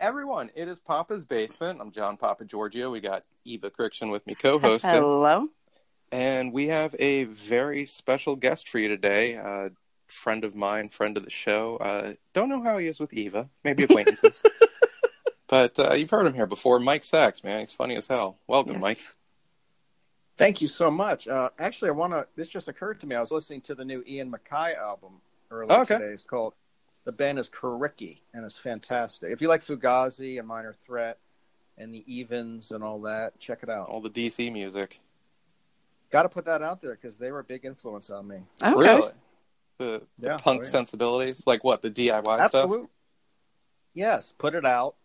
everyone, it is Papa's Basement. I'm John Papa Giorgio. We got Eva Crichton with me co hosting. Hello. And we have a very special guest for you today. A friend of mine, friend of the show. Uh, don't know how he is with Eva. Maybe acquaintances. but uh, you've heard him here before. Mike Sacks, man. He's funny as hell. Welcome, Yes. Mike. Thank you so much. Uh, actually, I want to. This just occurred to me. I was listening to the new Ian MacKaye album earlier Okay. today. It's called the band is Coriky, and it's fantastic. If you like Fugazi and Minor Threat and the Evens and all that, check it out. All the DC music. Got to put that out there because they were a big influence on me. Okay. Really? The, the Yeah, punk oh, yeah. sensibilities? Like what? The DIY stuff? Absolutely. Yes, put it out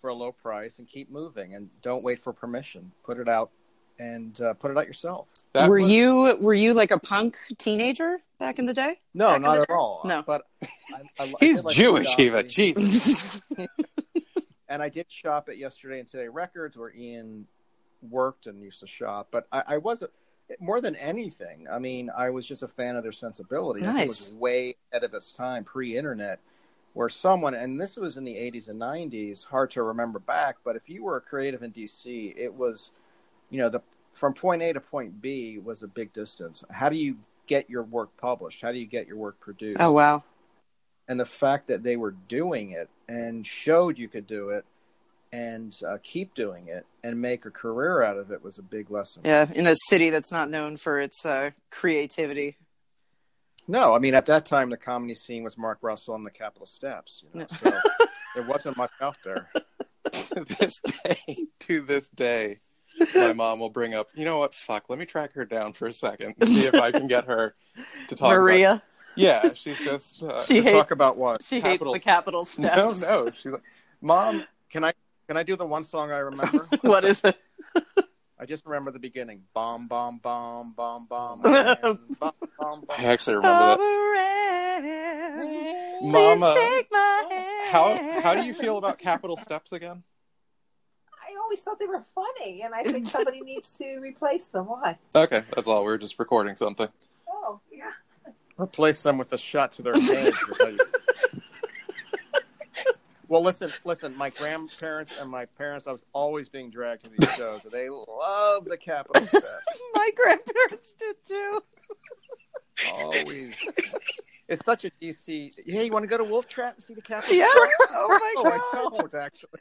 for a low price and keep moving, and don't wait for permission. Put it out and uh, put it out yourself. That were was- you were you like a punk teenager back in the day? No, Back not the at all. No. but I, I, I He's did like Jewish, Fugazi. Eva. Jesus. and I did shop at Yesterday and Today Records where Ian worked and used to shop. But I, I wasn't more than anything. I mean, I was just a fan of their sensibility. I It was Nice. way ahead of its time, pre-internet, where someone and this was in the '80s and '90s. Hard to remember back, but if you were a creative in DC, it was, you know, the from point A to point B was a big distance. How do you get your work published? How do you get your work produced? oh wow. and the fact that they were doing it and showed you could do it and uh, keep doing it and make a career out of it was a big lesson. Yeah, in a city that's not known for its uh, creativity. No, I mean at that time the comedy scene was Mark Russell and the Capitol Steps, you know, so there wasn't much out there. to this day, to this day, my mom will bring up, you know what? Fuck, let me track her down for a second and see if I can get her to talk. About... Maria, Yeah, she's just. Uh, she To hates talk about what? she Capital hates the Capitol steps. no. No, she's like, mom. Can I can I do the one song I remember? what is it? I just remember the beginning. Bomb bomb bomb bomb bomb bomb bomb bomb. I actually remember Please Mama, take my hand. How how do you feel about Capitol Steps again? I always thought they were funny, and I think somebody needs to replace them. Why? Okay, that's all. We are just recording something. Oh, yeah. Replace them with a shot to their heads. is how you- well, listen, listen. My grandparents and my parents, I was always being dragged to these shows. And they love the Capitol My grandparents did too. Always. It's such a DC. Hey, you want to go to Wolf Trap and see the Capitol? Yeah. Oh my No, god. I don't actually.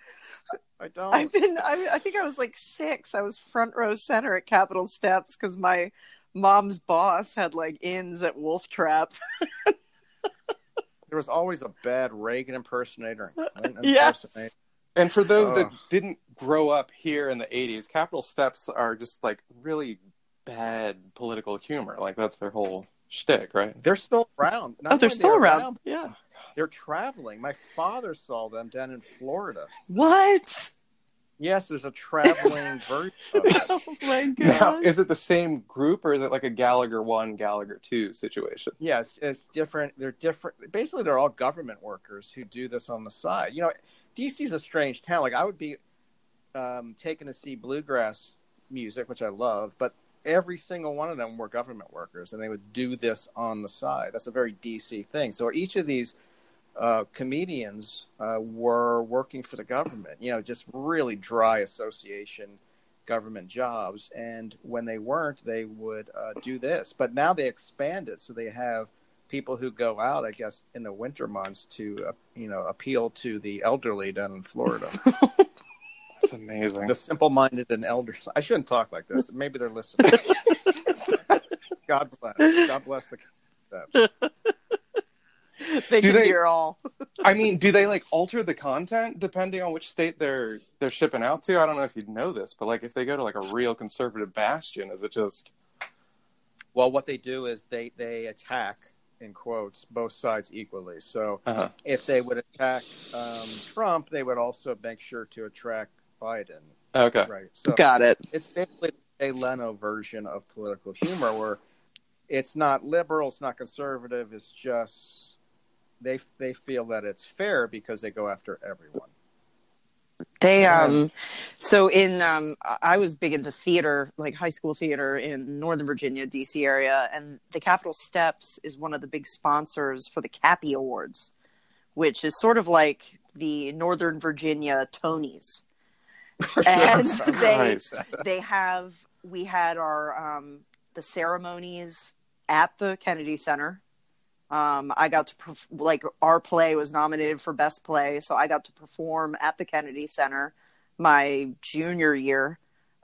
I don't. I've been. I, I think I was like six. I was front row center at Capitol Steps because my mom's boss had like inns at Wolf Trap. There was always a bad Reagan impersonator and Clinton Yes. impersonator. And for those that didn't grow up here in the '80s, Capitol Steps are just like really bad political humor. Like that's their whole shtick, right? They're still around. Not oh, they're still they're around. Yeah. They're traveling. My father saw them down in Florida. What? Yes, there's a traveling version of it. Oh my Now, god. is it the same group or is it like a Gallagher one, Gallagher two situation? Yes, it's different. They're different. Basically, they're all government workers who do this on the side. You know, DC's a strange town. Like I would be um, taken to see bluegrass music, which I love, but every single one of them were government workers, and they would do this on the side. That's a very DC thing. So each of these uh, comedians uh, were working for the government. You know, just really dry association government jobs. And when they weren't, they would uh, do this. But now they expand it, so they have people who go out, I guess, in the winter months to uh, you know appeal to the elderly down in Florida, That's amazing. the simple-minded and elderly. I shouldn't talk like this. Maybe they're listening. God bless. God bless the. Steps. they Do can they- hear all. I mean, do they like alter the content depending on which state they're they're shipping out to? I don't know if you'd know this, but like if they go to like a real conservative bastion, is it just Well, what they do is they they attack in quotes both sides equally. So uh if they would attack um, Trump, they would also make sure to attract Biden. okay? Right. So Got it. it's basically a Leno version of political humor where it's not liberal, it's not conservative, it's just they they feel that it's fair because they go after everyone. They um so in um I was big into theater, like high school theater in Northern Virginia, DC area, and the Capitol Steps is one of the big sponsors for the Cappy Awards, which is sort of like the Northern Virginia Tonys, and they they have we had our um, the ceremonies at the Kennedy Center. Um, I got to perf- like our play was nominated for best play, so I got to perform at the Kennedy Center my junior year.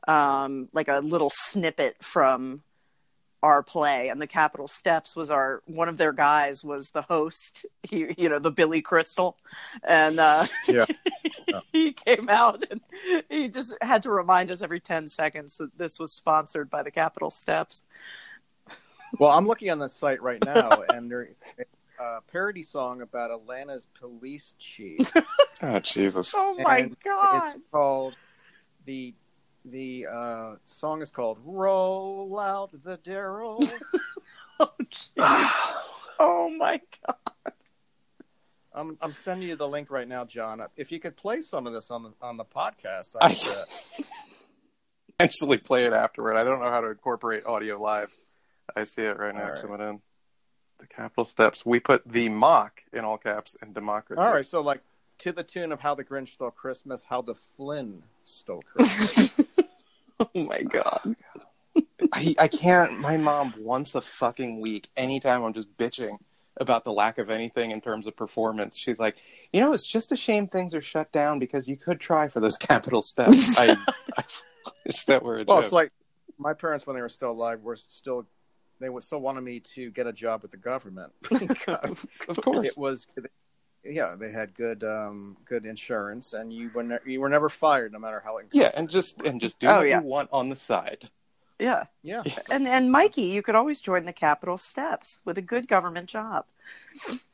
Um, like a little snippet from our play, and the Capitol Steps was our one of their guys was the host. He, you know, the Billy Crystal, and uh, Yeah. he came out and he just had to remind us every 10 seconds that this was sponsored by the Capitol Steps. Well, I'm looking on the site right now, and there's a parody song about Atlanta's police chief. Oh Jesus. Oh my And god. It's called the the uh, song is called "Roll Out the Daryl." Oh, jeez. oh my god. I'm I'm sending you the link right now, John. If you could play some of this on the on the podcast, I'd, uh, Actually, play it afterward. I don't know how to incorporate audio live. I see it right now. All right. Coming in. The Capitol steps. We put the mock in all caps in democracy. all right. So, like to the tune of "How the Grinch Stole Christmas," "How the Flynn Stole Christmas." Oh my god. I, I can't. My mom once a fucking week, anytime I'm just bitching about the lack of anything in terms of performance, she's like, you know, it's just a shame things are shut down because you could try for those Capitol steps. I, I wish that were a well, joke. it's like my parents when they were still alive were still they would still wanted me to get a job with the government because of course. it was yeah they had good um good insurance and you were ne- you were never fired no matter how Yeah, and just and just do Oh, what yeah. you want on the side. Yeah. yeah And and Mikey, you could always join the Capitol Steps with a good government job.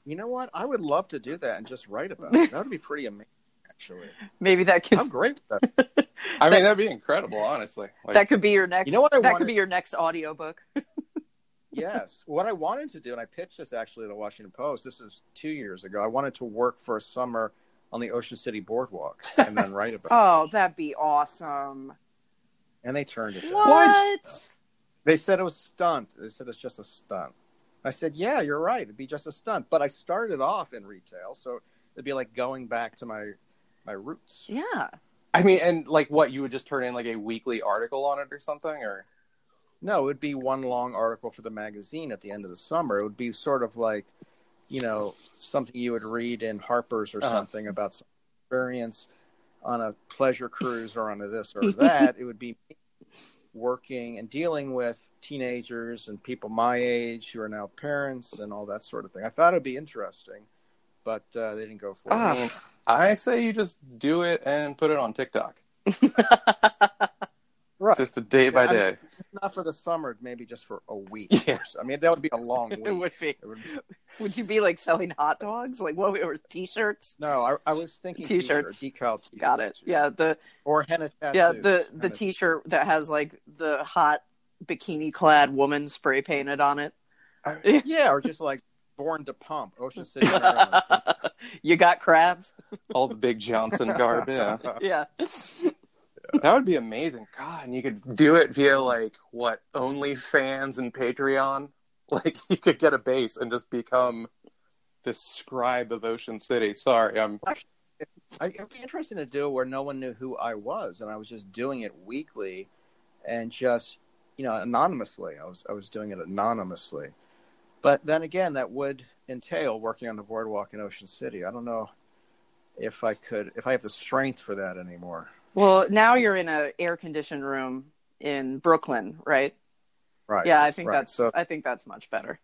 you know what i would love to do that and just write about it that would be pretty amazing actually Maybe that could i'm great with that I mean, that'd be incredible, honestly. Like, that could be your next You know what I that wanted- could be your next audiobook. yes what i wanted to do and i pitched this actually to the washington post this is two years ago i wanted to work for a summer on the ocean city boardwalk and then write about it Oh, that'd be awesome. and they turned it down What? They said it was stunt. They said it's just a stunt. I said, yeah, you're right. It'd be just a stunt. But I started off in retail, so it'd be like going back to my my roots. Yeah. I mean, and like, what you would just turn in like a weekly article on it or something, or No, it would be one long article for the magazine at the end of the summer. It would be sort of like, you know, something you would read in Harper's or Uh-huh. something about some experience on a pleasure cruise or on a this or that. it would be working and dealing with teenagers and people my age who are now parents and all that sort of thing. I thought it'd be interesting, but uh, they didn't go for Ah. it. I I say you just do it and put it on TikTok, Right. just a day by Yeah, I mean, day. Not for the summer, maybe just for a week. Yeah. so. I mean, that would be a long week. It would be. It would- Would you be like selling hot dogs? Like what or t-shirts? No, I, I was thinking T-shirts. t-shirt, decal t-shirts. Got it. Yeah, the Or henna tattoos. yeah, the the Henna- t-shirt that has like the hot bikini clad woman spray painted on it. Yeah, or just like born to pump, Ocean City, you got crabs? All the big Johnson garb. Yeah, Yeah. That would be amazing. God, and you could do it via like what OnlyFans and Patreon. Like you could get a base and just become this scribe of Ocean City. Sorry, I'm. I, it'd be interesting to do where no one knew who I was, and I was just doing it weekly, and just you know anonymously. I was I was doing it anonymously, but then again, that would entail working on the boardwalk in Ocean City. I don't know if I could if I have the strength for that anymore. Well, now you're in an air conditioned room in Brooklyn, right? Right. Yeah, I think right. that's so. I think that's much better.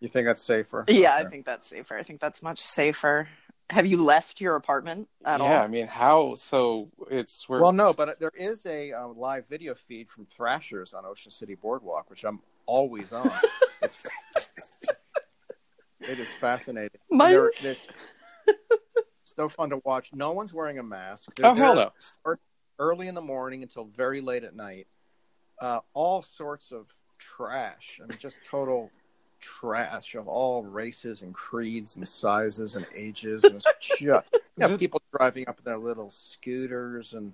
You think that's safer? Yeah, I think that's safer. I think that's much safer. Have you left your apartment at all? yeah, I mean, how? So it's where. Well, no, but there is a uh, live video feed from Thrashers on Ocean City Boardwalk, which I'm always on. it's, it is fascinating. My- they're- It's so fun to watch. No one's wearing a mask. Oh, hell no. Early in the morning until very late at night. Uh, all sorts of trash. I mean, just total trash of all races and creeds and sizes and ages. And just you know, people driving up in their little scooters and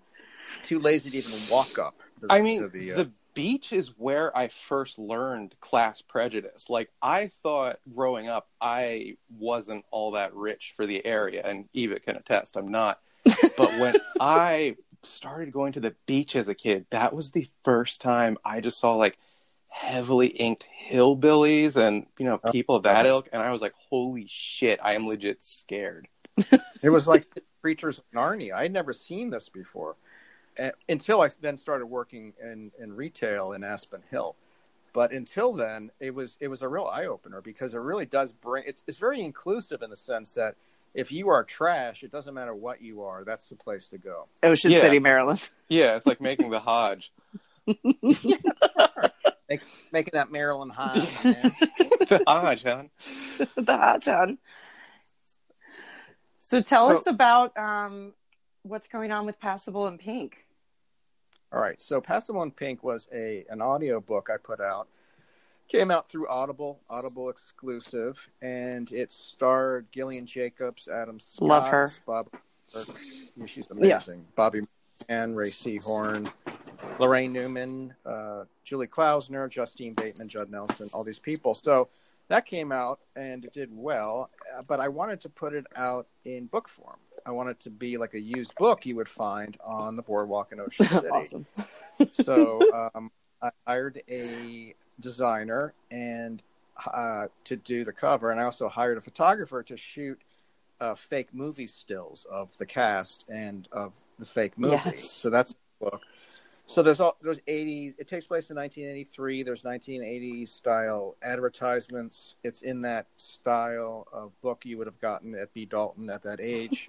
too lazy to even walk up. to- I mean, the, uh, the beach is where I first learned class prejudice. Like I thought growing up, I wasn't all that rich for the area, and Eva can attest, I'm not. But when I started going to the beach as a kid, that was the first time I just saw like heavily inked hillbillies and you know oh, people of that ilk, and I was like, holy shit, I am legit scared. It was like creatures of Narnia. I had never seen this before until I then started working in, in retail in Aspen Hill. But until then, it was it was a real eye opener because it really does bring. It's it's very inclusive in the sense that if you are trash, it doesn't matter what you are. That's the place to go. Ocean Yeah. City, Maryland. Yeah, it's like making the Hodge. Make, making that Maryland Hodge. the Hodge, huh? the hot John. So tell So- us about um, what's going on with Passable in Pink. All right. So Passable in Pink was a an audio book I put out. Came out through Audible, Audible exclusive, and it starred Gillian Jacobs, Adam Scott, Love her. Bob. yeah, she's amazing. Bobby and Rhea Seehorn, Laraine Newman, uh, Julie Klausner, Justine Bateman, Judd Nelson, all these people. So that came out and it did well, uh, but I wanted to put it out in book form. I wanted it to be like a used book you would find on the boardwalk in Ocean City. awesome. so um, I hired a designer and uh, to do the cover, and I also hired a photographer to shoot uh, fake movie stills of the cast and of the fake movie. Yes. So that's the book. So there's all there's 80s. It takes place in 1983. There's 1980s style advertisements. It's in that style of book you would have gotten at B. Dalton at that age,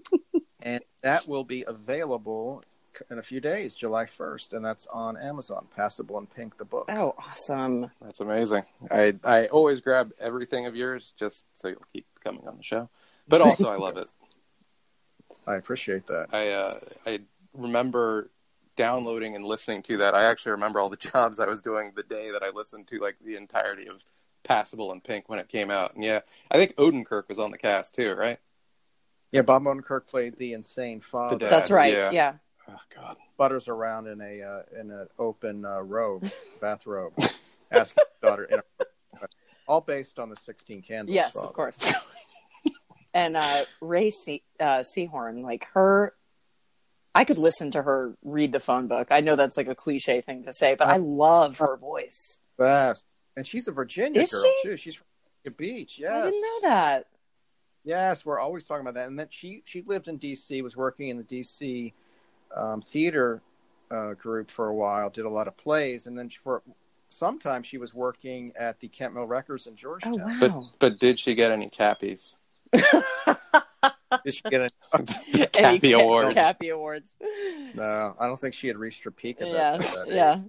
and that will be available in a few days, July 1st, and that's on Amazon. Passable in Pink, the book. Oh, awesome. That's amazing. I I always grab everything of yours just so you'll keep coming on the show. But also, I love it. I appreciate that. I uh, I remember downloading and listening to that. I actually remember all the jobs I was doing the day that I listened to like the entirety of Passable in Pink when it came out. And yeah, I think Odenkirk was on the cast too, right? Yeah, Bob Odenkirk played the insane father. dad. That's right. yeah. Yeah. Oh God. butters around in a uh, in an open uh, robe, bathrobe, asking his daughter. In a, all based on the Sixteen Candles. Yes, father. of course. and uh, Rhea Se- uh, Seehorn, like her, I could listen to her read the phone book. I know that's like a cliche thing to say, but I love her voice. Best. And she's a Virginia Is girl she? too. She's from Virginia Beach. Yes. I didn't know that. Yes, we're always talking about that. And then she she lived in D.C. Was working in the D.C. Um, theater uh, group for a while. Did a lot of plays, and then she, for sometimes she was working at the Kent Mill Records in Oh Georgetown. But wow! but did she get any cappies? Did she get a, Any Cappy Ca- awards. Cappy awards. no, I don't think she had reached her peak at yeah, that, at that yeah.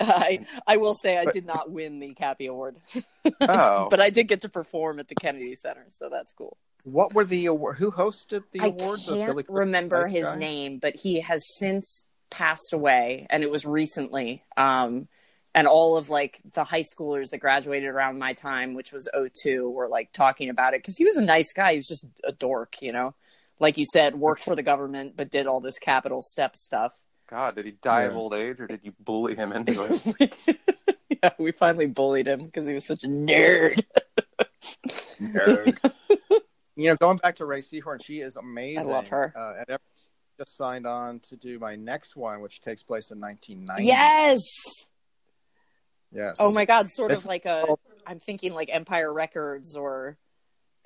I I will say I But- did not win the Cappy Award, Oh. but I did get to perform at the Kennedy Center, so that's cool. What were the award? Who hosted the I awards? I can't Billy remember White his guy? name, but he has since passed away, and it was recently. Um, and all of like the high schoolers that graduated around my time, which was 02, were like talking about it because he was a nice guy. He was just a dork, you know. Like you said, worked for the government, but did all this Capitol step stuff. God, did he die of old age or did you bully him into it? yeah, we finally bullied him because he was such a nerd. Nerd. you know, going back to Rhea Seehorn, she is amazing. I love her. Uh, at every, just signed on to do my next one, which takes place in 1990. yes. Yes. Oh my God! Sort of like a. I'm thinking like Empire Records or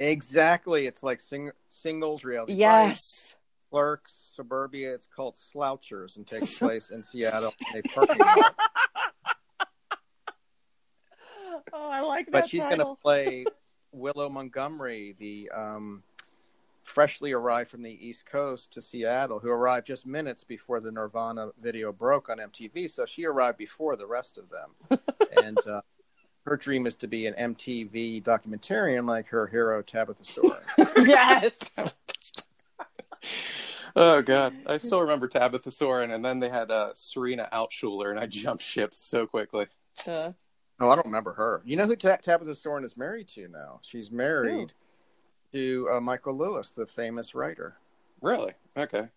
Exactly. It's like sing- singles reality. Yes. Clerks, Suburbia. It's called Slouchers and takes place in Seattle in a parking lot. Oh, I like that. But she's going to play Willow Montgomery, the um, freshly arrived from the East Coast to Seattle, who arrived just minutes before the Nirvana video broke on MTV. So she arrived before the rest of them. and uh, her dream is to be an MTV documentarian like her hero Tabitha Soren. yes. Oh God, I still remember Tabitha Soren, and then they had uh, Serena Altschul, and I jumped ship so quickly. Uh, oh, I don't remember her. You know who Ta- Tabitha Soren is married to now? She's married to uh, Michael Lewis, the famous writer. Really? Okay.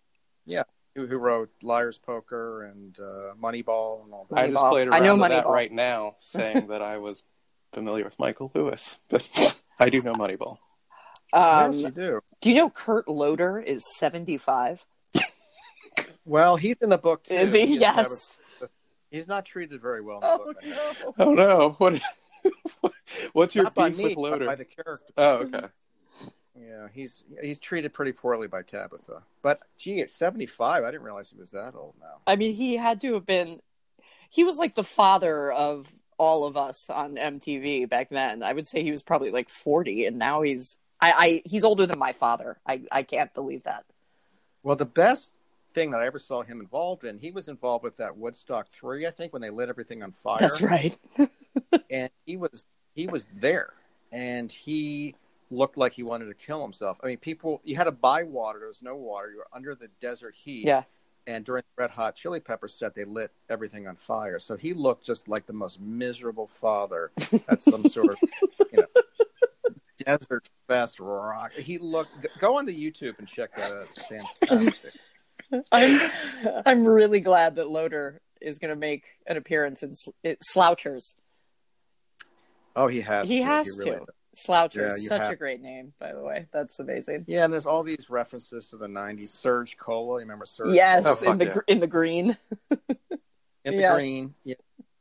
Yeah, who, who wrote Liar's Poker and uh, Moneyball and all that. I just Moneyball. played I around know with that right now, saying that I was familiar with Michael Lewis, but I do know Moneyball. Um, yes, you do. do you know Kurt Loder is 75? Well, he's in the book too. Is he? He's- Yes. He's not treated very well in the book. I think. Oh no! What? What's your Not by beef me, with but Loder? by the character. Oh, okay. Yeah, he's he's treated pretty poorly by Tabitha. But gee, at seventy five, I didn't realize he was that old now. I mean, he had to have been. He was like the father of all of us on MTV back then. I would say he was probably like 40, and now he's. I, I he's older than my father. I, I can't believe that. Well, the best thing that I ever saw him involved in, he was involved with that Woodstock three, I think, when they lit everything on fire. That's right. and he was he was there and he looked like he wanted to kill himself i mean people you had to buy water there was no water you were under the desert heat Yeah. and during the red hot chili pepper set they lit everything on fire so he looked just like the most miserable father at some sort of you know desert fest rock he looked go on to youtube and check that out it's fantastic I'm I'm really glad that Loder is going to make an appearance in Sl- it- Slouchers. oh he has He to. has really to. does. Slouchers, Yeah, you such have- a great name, by the way. That's amazing. yeah and there's all these references to the 90s surge cola you remember surge yes, Oh, in the yeah. in the green. in the Yes. green, yeah,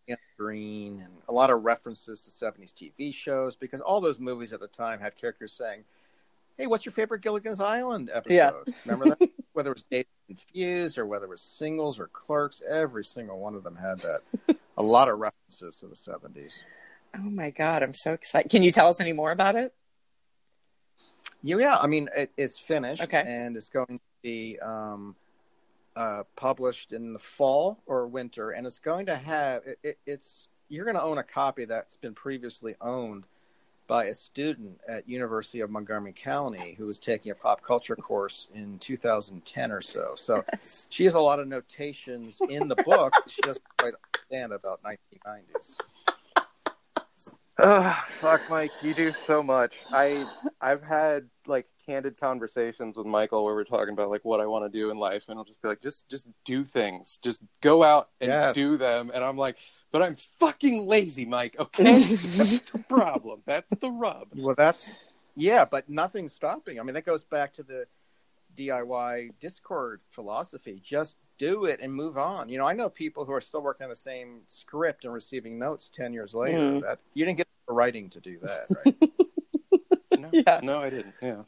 in the green, and a lot of references to '70s TV shows because all those movies at the time had characters saying, "Hey, what's your favorite Gilligan's Island episode?" Yeah. Remember that? whether it was Dazed and Confused or whether it was Singles or Clerks, every single one of them had that. a lot of references to the '70s. Oh my god, I'm so excited. Can you tell us any more about it? Yeah, yeah. I mean, it, it's finished, Okay. and it's going to be um, uh, published in the fall or winter, and it's going to have it, it, it's you're going to own a copy that's been previously owned by a student at University of Montgomery County who was taking a pop culture course in 2010 or so. So Yes. she has a lot of notations in the book she doesn't quite understand about 1990s. Ugh, fuck, Mike, you do so much. I I've had like candid conversations with Michael where we're talking about like what I want to do in life, and I'll just be like, just just do things, just go out and do them, and I'm like, but I'm fucking lazy, Mike. Okay, that's the problem. That's the rub. Well, that's yeah, but nothing's stopping. I mean, that goes back to the DIY Dischord philosophy. Just do it and move on. You know, I know people who are still working on the same script and receiving notes ten years later. Mhm. That you didn't get the writing to do that, right? No, Yeah. no, I didn't. Yeah.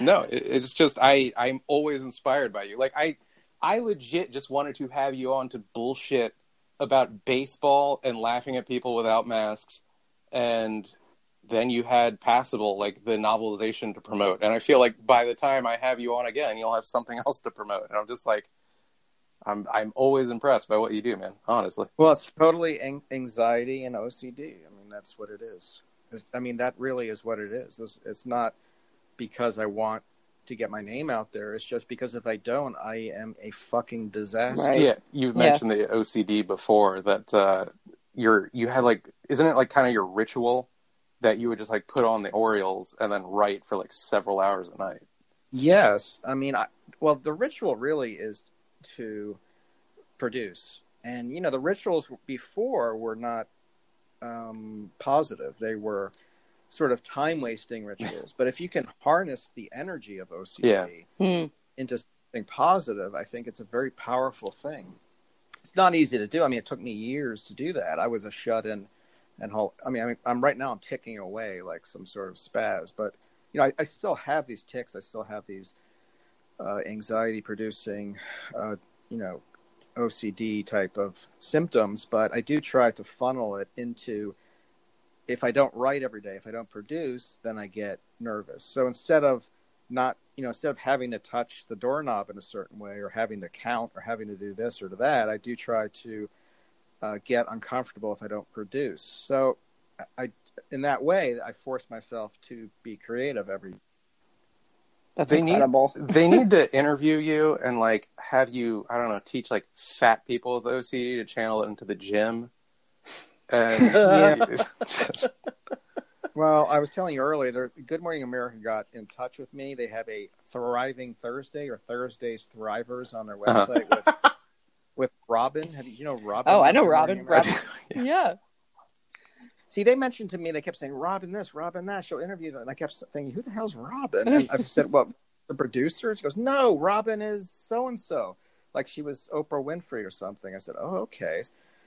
No, it, it's just I I'm always inspired by you. Like I I legit just wanted to have you on to bullshit about baseball and laughing at people without masks and then you had Passable, like the novelization to promote. And I feel like by the time I have you on again, you'll have something else to promote. And I'm just like I'm I'm always impressed by what you do, man. Honestly. well, it's totally an- anxiety and OCD. I mean, that's what it is. It's- I mean, that really is what it is. It's, it's not because I want to get my name out there. It's just because if I don't, I am a fucking disaster. Right. Yeah, you've Yeah. mentioned the OCD before that uh you're you had like isn't it like kind of your ritual that you would just like put on the Orioles and then write for like several hours a night. Yes, I mean, I, well, the ritual really is to produce, and you know, the rituals before were not um, positive; they were sort of time wasting rituals. but if you can harness the energy of OCD Yeah. Hmm. into something positive, I think it's a very powerful thing. It's not easy to do. I mean, it took me years to do that. I was a shut in, and. I mean, I mean, I'm right now. I'm ticking away like some sort of spaz, but you know, I, I still have these ticks. I still have these uh, anxiety producing, uh, you know, OCD type of symptoms. But I do try to funnel it into. If I don't write every day, if I don't produce, then I get nervous. So instead of not you know instead of having to touch the doorknob in a certain way or having to count or having to do this or to that i do try to uh, get uncomfortable if i don't produce so I, in that way i force myself to be creative every That's They need- incredible. they need to interview you and like have you I don't know teach like fat people with OCD to channel it into the gym. And Yeah. just- Well, I was telling you earlier, Good Morning America got in touch with me. They have a Thriving Thursday or Thursdays Thrivers on their Uh-huh. website with with Robin. Have you, you know Robin? Oh, I know Good Robin. Morning Robin. Yeah. See, they mentioned to me, they kept saying Robin this, Robin that. She'll interview them. And I kept thinking, who the hell's Robin? And I said, well, the producer? She goes, no, Robin is so and so. Like she was Oprah Winfrey or something. I said, oh, okay.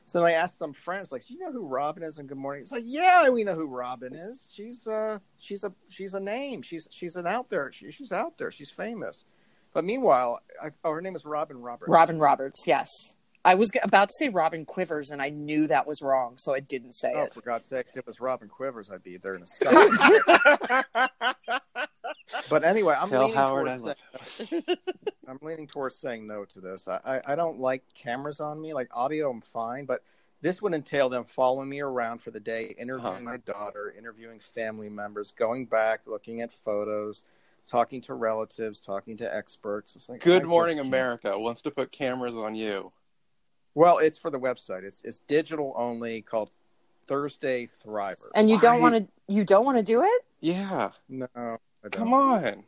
So then I asked some friends, like, do you know who Robin is? And Good Morning. It's like, yeah, we know who Robin is. She's uh, she's a she's a name. She's she's an out there. She, she's out there. She's famous. But meanwhile, I, oh, her name is Robin Roberts. Robin Roberts. Yes. I was about to say Robin Quivers, and I knew that was wrong, so I didn't say Oh, it. for God's sakes, if it was Robin Quivers, I'd be there in a second. but anyway, I'm Tell leaning Howard I towards love saying, I'm leaning towards saying no to this. I, I, I don't like cameras on me. Like audio, I'm fine, but this would entail them following me around for the day, interviewing Uh-huh. my daughter, interviewing family members, going back, looking at photos, talking to relatives, talking to experts. It's like Good just Morning. America wants to put cameras on you. Well, it's for the website. It's it's digital only, called Thursday Thriver. And you don't want to. You don't want to do it. Yeah, No, come on.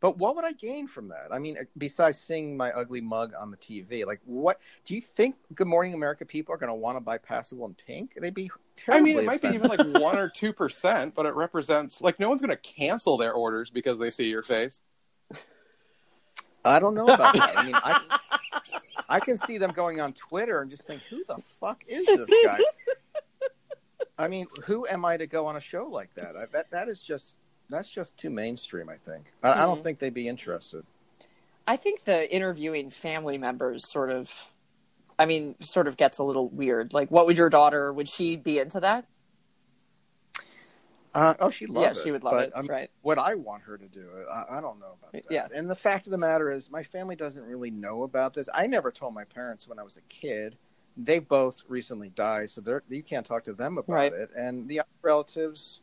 But what would I gain from that? I mean, uh, besides seeing my ugly mug on the TV, like what do you think Good Morning America people are going to want to buy Passable in Pink? They'd be I mean, it might be even like one or two percent, but it represents like no one's going to cancel their orders because they see your face. I don't know about that. I mean, I, I can see them going on Twitter and just think, who the fuck is this guy? I mean, who am I to go on a show like that? I, that that is just that's just too mainstream. I think. I, I don't Mhm. think they'd be interested. I think the interviewing family members sort of. I mean, sort of gets a little weird. Like, what would your daughter? Would she be into that? Uh, oh, she loves yeah, it. Yeah, she would love but, it. Mean, right. What I want her to do, I, I don't know about that. Yeah. And the fact of the matter is, my family doesn't really know about this. I never told my parents when I was a kid. They both recently died, so they're, you can't talk to them about Right. it. And the relatives,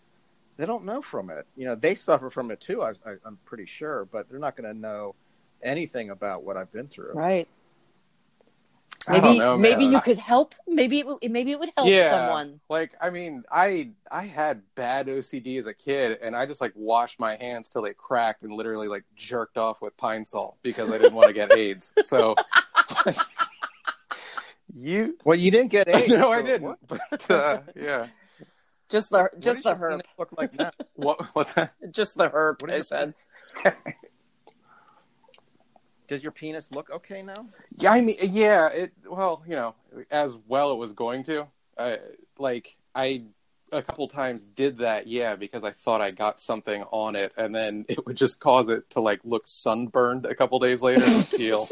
they don't know from it. You know, they suffer from it too. I, I, I'm pretty sure, but they're not going to know anything about what I've been through. Right. I Maybe don't know, maybe man. you could help. Maybe it, would- maybe it would help yeah, someone. like I mean, I I had bad OCD as a kid, and I just like washed my hands till they cracked and literally like jerked off with pine salt because I didn't want to get AIDS. So you, Well, you didn't get AIDS. no, I didn't. What, But uh, yeah, Just the what just the your herb. look like now? what what's that? Just the herb. What I your said. Does your penis look okay now? Yeah, I mean, yeah. It well, you know, as well it was going to. I like I a couple times did that, yeah, because I thought I got something on it, and then it would just cause it to like look sunburned a couple days later and feel.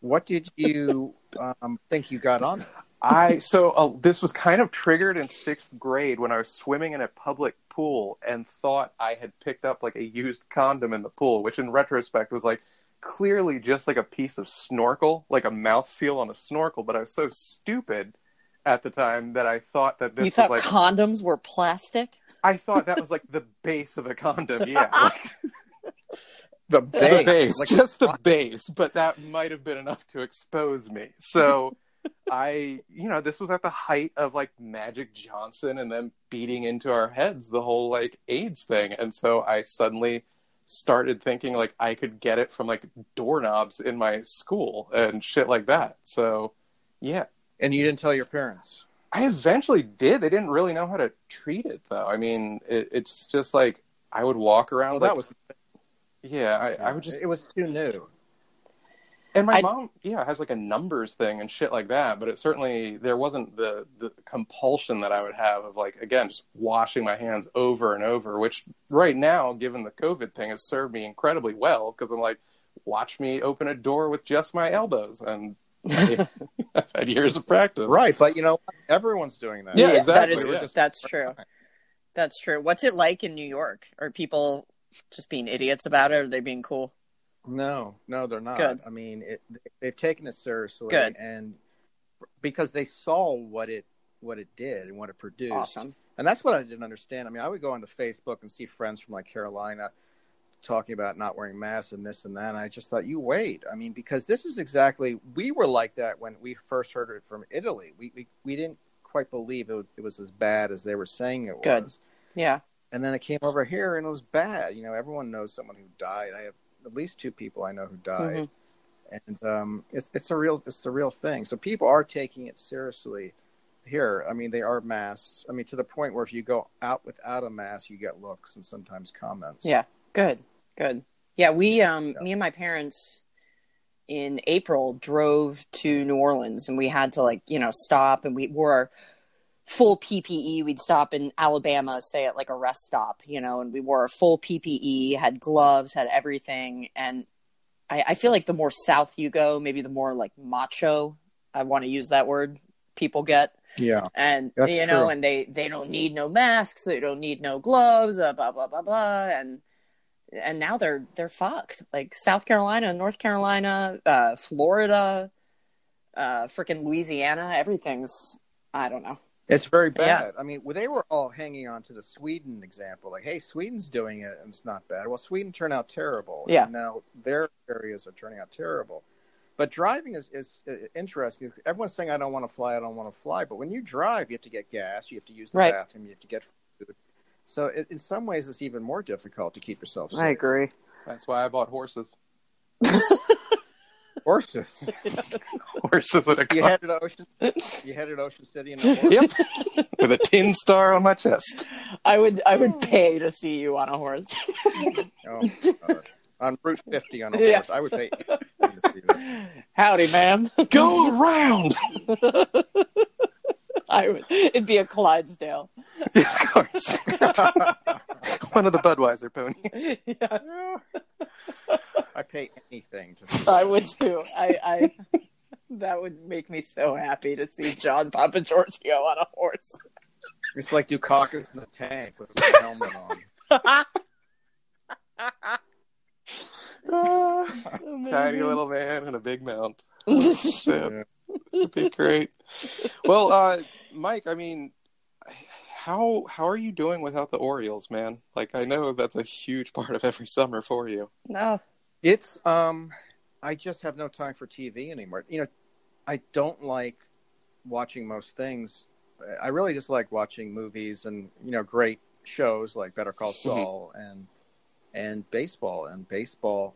What did you um, think you got on it? I so uh, this was kind of triggered in sixth grade when I was swimming in a public pool and thought I had picked up like a used condom in the pool, which in retrospect was like clearly just like a piece of snorkel, like a mouth seal on a snorkel. But I was so stupid at the time that I thought that this you thought was like condoms were plastic? I thought that was like the base of a condom. Yeah, like, The the base, Like- just the base. But that might have been enough to expose me. So. I, you know, this was at the height of like Magic Johnson and them beating into our heads the whole like AIDS thing. And so I suddenly started thinking like I could get it from like doorknobs in my school and shit like that. So, yeah. And you didn't tell your parents. I eventually did. They didn't really know how to treat it though. I mean, it, it's just like I would walk around. Well, like, that was. yeah. I, I would just It was too new. And my I- mom, yeah, has like a numbers thing and shit like that. But it certainly there wasn't the the compulsion that I would have of like again just washing my hands over and over. Which right now, given the COVID thing, has served me incredibly well because I'm like, watch me open a door with just my elbows, and I, I've had years of practice. Right, but you know, everyone's doing that. Yeah, That exactly, is, yeah. That's true. That's true. What's it like in New York? Are people just being idiots about it? Or are they being cool? No, no, they're not. Good. I mean, it, they've taken it seriously, Good. and because they saw what it what it did and what it produced, Awesome. and that's what I didn't understand. I mean, I would go onto Facebook and see friends from like Carolina talking about not wearing masks and this and that. And I just thought, you wait. I mean, because this is exactly we were like that when we first heard it from Italy. We we, we didn't quite believe it, was- it was as bad as they were saying it Good. was. Yeah. And then it came over here and it was bad. You know, everyone knows someone who died. I have at least two people I know who died, and um, it's it's a real it's the real thing. So people are taking it seriously here. I mean, they are masked. I mean, to the point where if you go out without a mask, you get looks and sometimes comments. Yeah. Good. Good. Yeah. We, um, Yeah. me and my parents in April drove to New Orleans and we had to like, you know, stop and we wore full PPE. We'd stop in Alabama, say at like a rest stop, you know, and we wore a full PPE, had gloves, had everything. And I, I feel like the more south you go, maybe the more like macho, I want to use that word, people get yeah. and you know true. and they they don't need no masks they don't need no gloves uh, blah blah blah blah and and now they're they're fucked like south carolina north carolina uh florida uh freaking louisiana everything's i don't know It's very Yeah. bad. I mean, well, they were all hanging on to the Sweden example, like, "Hey, Sweden's doing it, and it's not bad." Well, Sweden turned out terrible. Yeah. And now their areas are turning out terrible. But driving is is interesting. Everyone's saying, "I don't want to fly. I don't want to fly." But when you drive, you have to get gas. You have to use the Right. bathroom. You have to get food. So, it, in some ways, it's even more difficult to keep yourself safe. i agree That's why I bought horses. Horses. Horses that are you headed to Ocean. You headed Ocean City in a horse. Yep. with a tin star on my chest. i would i would pay to see you on a horse Oh, God. on Route 50 on a Yeah. horse. I would pay. to see that. howdy ma'am Go around. i would it'd be a clydesdale of course. One of the Budweiser ponies. yeah. I pay anything to see. I would too. I, I that would make me so happy to see John Papa Giorgio on a horse. It's like Dukakis in the tank with his helmet on. Tiny little man and a big mount. little. Shit. Yeah. That'd be great. Well, uh, Mike, I mean, how how are you doing without the Orioles, man? Like, I know that's a huge part of every summer for you. no. It's um, I just have no time for TV anymore. You know, I don't like watching most things. I really just like watching movies and you know great shows like Better Call Saul and and baseball. And baseball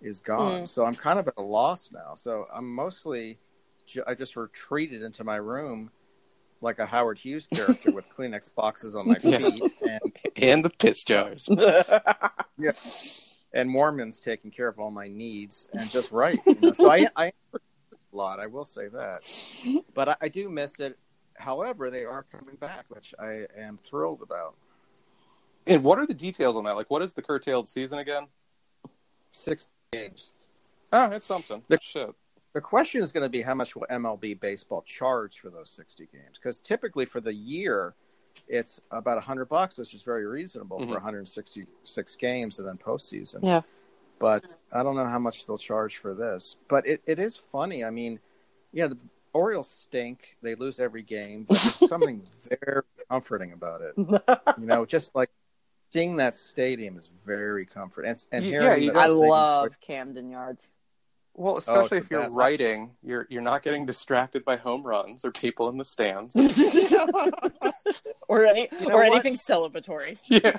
is gone, Mm. so I'm kind of at a loss now. So I'm mostly I just retreated into my room like a Howard Hughes character with Kleenex boxes on my Yeah. feet and And the piss jars. yeah. and Mormons taking care of all my needs and just right. You know? So I, I a lot. I will say that, but I, I do miss it. However, they are coming back, which I am thrilled about. And what are the details on that? Like, what is the curtailed season again? Six games. Ah, oh, it's something. The- Shit. The question is going to be how much will MLB baseball charge for those sixty games? Because typically for the year, it's about a hundred bucks, which is very reasonable Mhm. for 166 games and then postseason. Yeah. but I don't know how much they'll charge for this. But it, it is funny. I mean, you know, the Orioles stink. They lose every game, but there's something very comforting about it. You know, just like seeing that stadium is very comforting. And, and Yeah, hearing you I love Camden Yards. Well, especially it's if you're the best. writing, you're you're not getting distracted by home runs or people in the stands. or any, You know or what? anything celebratory. yeah.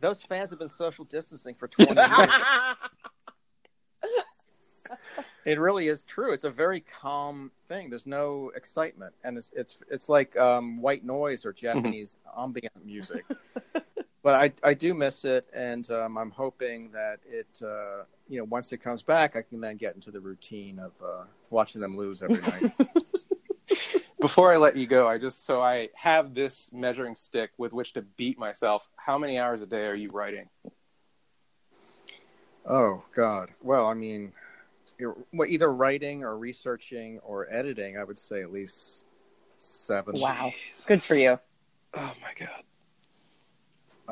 Those fans have been social distancing for 20 years. it really is true. It's a very calm thing. There's no excitement, and it's it's it's like um, white noise or Japanese ambient music. but I I do miss it, and um, I'm hoping that it uh, you know once it comes back, I can then get into the routine of uh, watching them lose every night. Before I let you go, I just so I have this measuring stick with which to beat myself. How many hours a day are you writing? oh God. Well, I mean, well, either writing or researching or editing, I would say at least seven. Wow. Good for you. Oh my god.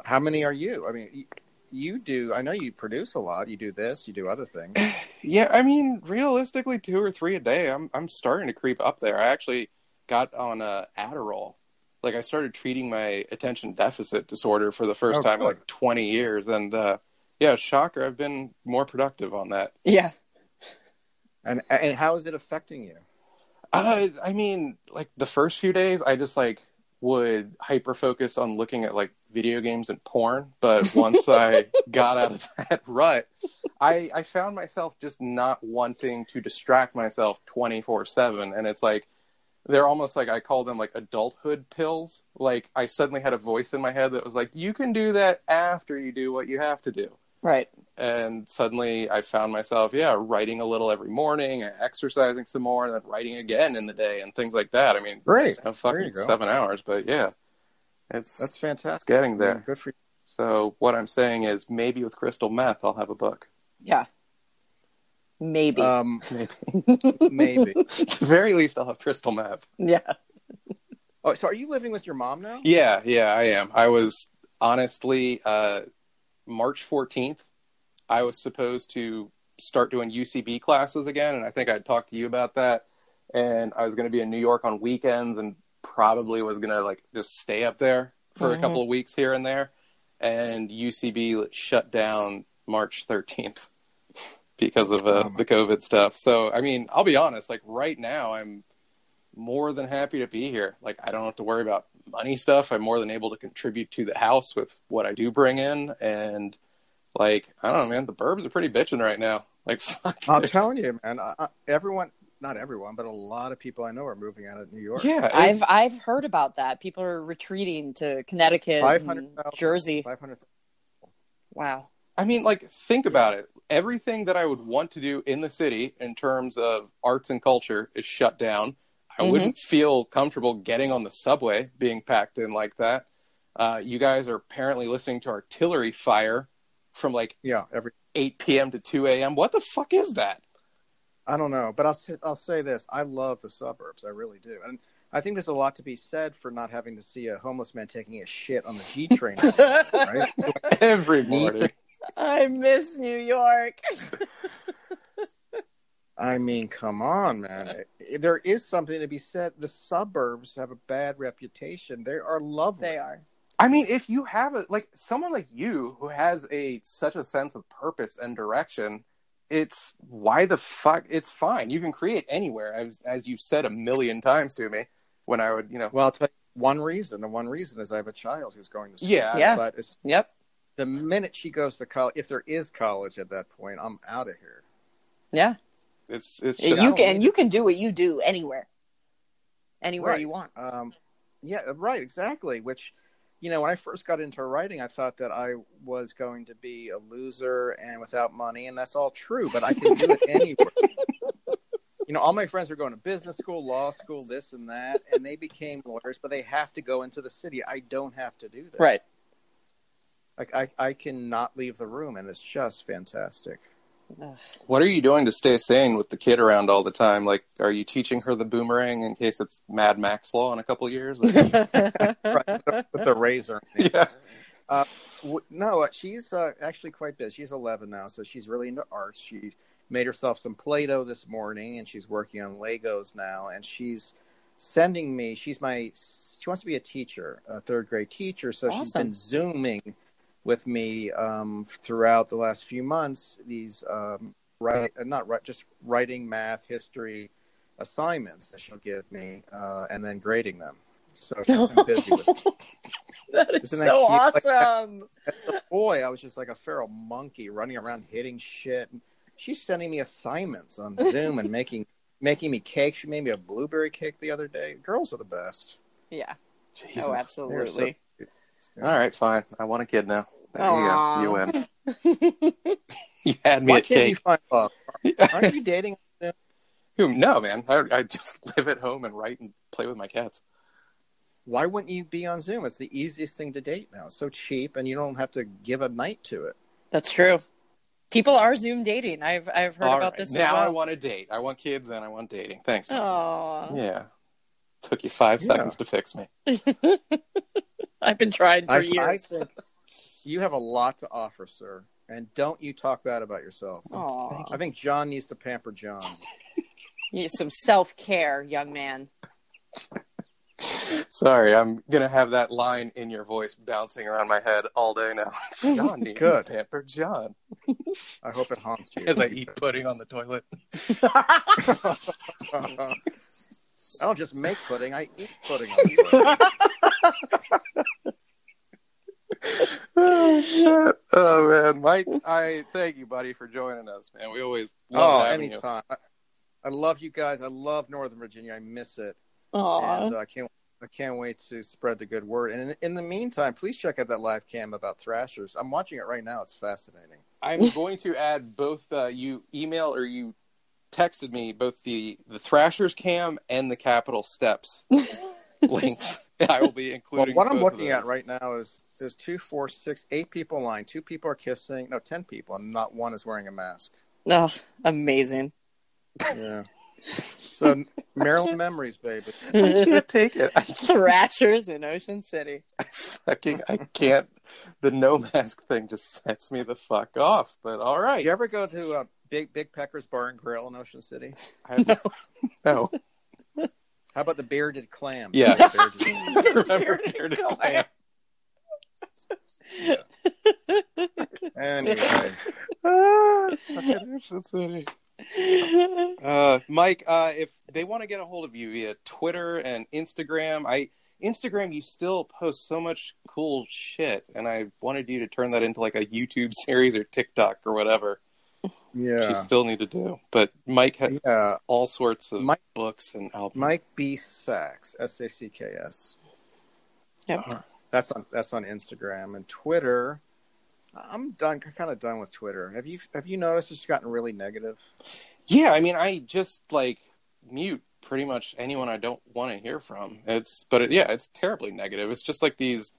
How many are you? I mean, you, you do. I know you produce a lot. You do this. You do other things. Yeah, I mean, realistically, two or three a day. I'm I'm starting to creep up there. I actually got on uh, Adderall. Like I started treating my attention deficit disorder for the first Oh, time in like 20 years, and uh, yeah, shocker. I've been more productive on that. Yeah. And and how is it affecting you? Uh, I mean, like the first few days, I just like would hyper focus on looking at like video games and porn. But once I got out of that rut, I, I found myself just not wanting to distract myself 24 7. And it's like, they're almost like I call them like adulthood pills. Like I suddenly had a voice in my head that was like, you can do that after you do what you have to do. Right. And suddenly I found myself, yeah, writing a little every morning, exercising some more, and then writing again in the day and things like that. I mean, Great. no There fucking you go. seven hours, but yeah, it's That's it's fantastic. getting there. mean, good for you. So what I'm saying is maybe with crystal meth I'll have a book. Yeah. Maybe. Um, Maybe. maybe. At the very least I'll have crystal meth. yeah. Oh, so are you living with your mom now? Yeah, yeah, I am. I was honestly uh March 14th I was supposed to start doing UCB classes again and I think I'd talked to you about that and I was going to be in New York on weekends and probably was going to like just stay up there for Mhm. a couple of weeks here and there and UCB shut down March 13th because of uh, Oh the COVID stuff. So, I mean, I'll be honest, like right now I'm more than happy to be here. Like I don't have to worry about money stuff. I'm more than able to contribute to the house with what I do bring in and like I don't know, man, the burbs are pretty bitching right now. Like fuck. I'm there's- telling you, man. I, I, everyone, not everyone, but a lot of people I know are moving out of New York. Yeah, it's- I've I've heard about that. People are retreating to Connecticut, and 500,000. Jersey. Five hundred. Wow. I mean, like, think about it. Everything that I would want to do in the city in terms of arts and culture is shut down. I Mhm. wouldn't feel comfortable getting on the subway being packed in like that. Uh, you guys are apparently listening to artillery fire from like Yeah, every. 8 p.m. to 2 a.m. What the fuck is that? I don't know, but I'll say- I'll say this: I love the suburbs. I really do, and I think there's a lot to be said for not having to see a homeless man taking a shit on the G train. right? Every morning. I miss New York. I mean, come on, man. There is something to be said. The suburbs have a bad reputation. They are lovely. they are. I mean, if you have a like someone like you who has a such a sense of purpose and direction, it's why the fuck it's fine. You can create anywhere, as as you've said a million times to me. When I would, you know, Well, I'll tell you one reason. The one reason is I have a child who's going to school. Yeah. Yeah. But it's Yep. the minute she goes to college, if there is college at that point, I'm out of here. Yeah. It's it's you can you can do what you do anywhere. Anywhere Right. you want. Um, yeah, right, exactly. Which, you know, when I first got into writing, I thought that I was going to be a loser and without money, and that's all true. But I can do it anywhere. you know, all my friends were going to business school, law school, this and that, and they became lawyers. But they have to go into the city. I don't have to do that. Right. Like I, I cannot leave the room, and it's just fantastic. Ugh. What are you doing to stay sane with the kid around all the time? Like, are you teaching her the boomerang in case it's Mad Max Law in a couple of years? right, with the, razor. yeah. W- No, uh, she's uh, actually quite busy. She's 11 now, so she's really into arts. She made herself some Play-Doh this morning, and she's working on Legos now. And she's sending me. She's my. She wants to be a teacher, a third grade teacher. So she's been zooming with me um, throughout the last few months. These um, write, uh, not write, just writing, math, history assignments that she'll give me, uh, and then grading them. So she's been busy with that is Isn't that so? Like, awesome. as a boy, I was just like a feral monkey running around hitting shit. She's sending me assignments on Zoom and making making me cake. She made me a blueberry cake the other day. Girls are the best. yeah. Jesus. Oh, absolutely. So- All right, fine. I want a kid now. There Aw. you go. You win. You had me Why at can't you find love? Aren't you dating? Who? No, man. I, I just live at home and write and play with my cats. Why wouldn't you be on Zoom? It's the easiest thing to date now. It's so cheap, and you don't have to give a night to it. That's true. People are Zoom dating. I've I've heard All about right, this Now as I want a date. I want kids and I want dating. Thanks. Oh. Yeah. Took you five Yeah. seconds to fix me. I've been trying for I, I years. think you have a lot to offer, sir. And don't you talk bad about yourself. Aw. I think John needs to pamper John. You need some self care, young man. Sorry, I'm gonna have that line in your voice bouncing around my head all day now. John needs Good. a pamper John I hope it haunts you. as I eat pudding on the toilet. I don't just make pudding; I eat pudding. On the oh! Oh man, Mike, I thank you, buddy, for joining us, man. We always love Oh, having you. anytime. I, I love you guys. I love Northern Virginia. I miss it, Aw. and uh, I can't. I can't wait to spread the good word. And in, in the meantime, please check out that live cam about Thrashers. I'm watching it right now. It's fascinating. I'm going to add both. Uh, you email or you texted me both the the Thrashers cam and the Capitol Steps links. I will be Well, including. what I'm both of looking at right now is there's two, four, six, eight people in line. Two people are kissing. No, ten people, and not one is wearing a mask. Oh, amazing. Yeah. so Maryland memories, baby. I can't take it. I Thrashers in Ocean City. fucking I can't. The no mask thing just sets me the fuck off. But all right, Did you ever go to uh, Big Big Pecker's Bar and Grill in Ocean City? I have, no. How about the bearded clam? Yes. The bearded- Remember Bearded Clam? anyway, Ah, fucking Ocean City. Uh, Mike, uh, if they want to get a hold of you via Twitter and Instagram, I Instagram you still post so much cool shit, and I wanted you to turn that into like a YouTube series or TikTok or whatever. Which you yeah, still need to do. But Mike has yeah. all sorts of Mike- books and albums. Mike B. Sacks, S A C K S. Yep. Uh, that's on that's on Instagram and Twitter. I'm done, kind of done with Twitter. Have you have you noticed it's gotten really negative? Yeah, I mean, I just like mute pretty much anyone I don't want to hear from. It's, but it, yeah, it's terribly negative. It's just like these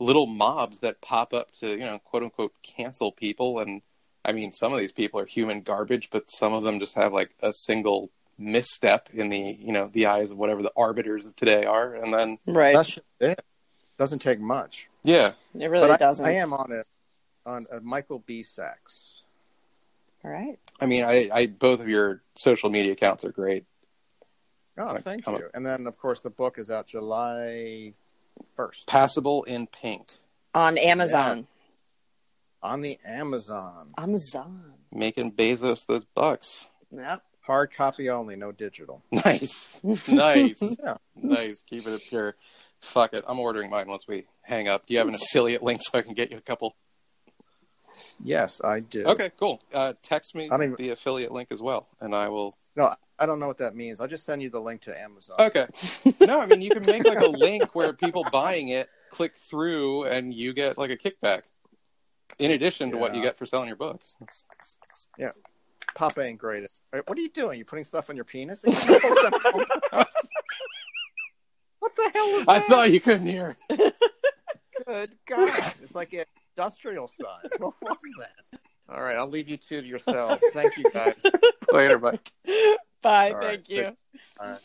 little mobs that pop up to, you know, quote unquote, cancel people. And I mean, some of these people are human garbage, but some of them just have like a single misstep in the, you know, the eyes of whatever the arbiters of today are. And then, Right. That's it. Doesn't take much. yeah, it really but doesn't. I am on it on uh, Michael B. Sacks. All right. I mean, I, I, both of your social media accounts are great. Oh, Like, thank I'm a- you. And then, of course, the book is out July first Passable in pink, On Amazon. On the Amazon. Amazon. making Bezos those bucks. Yep. Hard copy only, no digital. Nice, nice. Yeah. Nice. Keep it pure. Fuck it. I'm ordering mine once we hang up. Do you have an affiliate link so I can get you a couple? Yes, I do. Okay, cool. Uh, text me I don't the affiliate link as well, and I will. No, I don't know what that means. I'll just send you the link to Amazon. Okay. No, I mean you can make like a link where people buying it click through, and you get like a kickback, in addition to what you get for selling your books. Yeah. Papa ain't greatest. at- What are you doing? You putting stuff on your penis? what the hell is that? I thought you couldn't hear. Good God. It's like an industrial size. What was that? All right, I'll leave you two to yourselves. Thank you, guys. Later, Mike. Bye. All right, Thank you. take- All right.